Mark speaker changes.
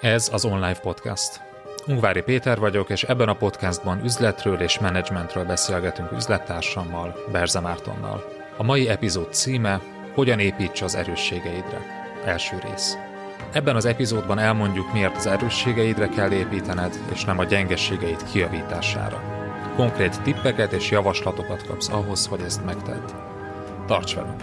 Speaker 1: Ez az Online Podcast. Ungvári Péter vagyok, és ebben a podcastban üzletről és menedzsmentről beszélgetünk üzlettársammal, Berze Mártonnal. A mai epizód címe Hogyan építs az erősségeidre. Első rész. Ebben az epizódban elmondjuk, miért az erősségeidre kell építened, és nem a gyengességeid kiavítására. Konkrét tippeket és javaslatokat kapsz ahhoz, hogy ezt megtedd. Tarts velünk!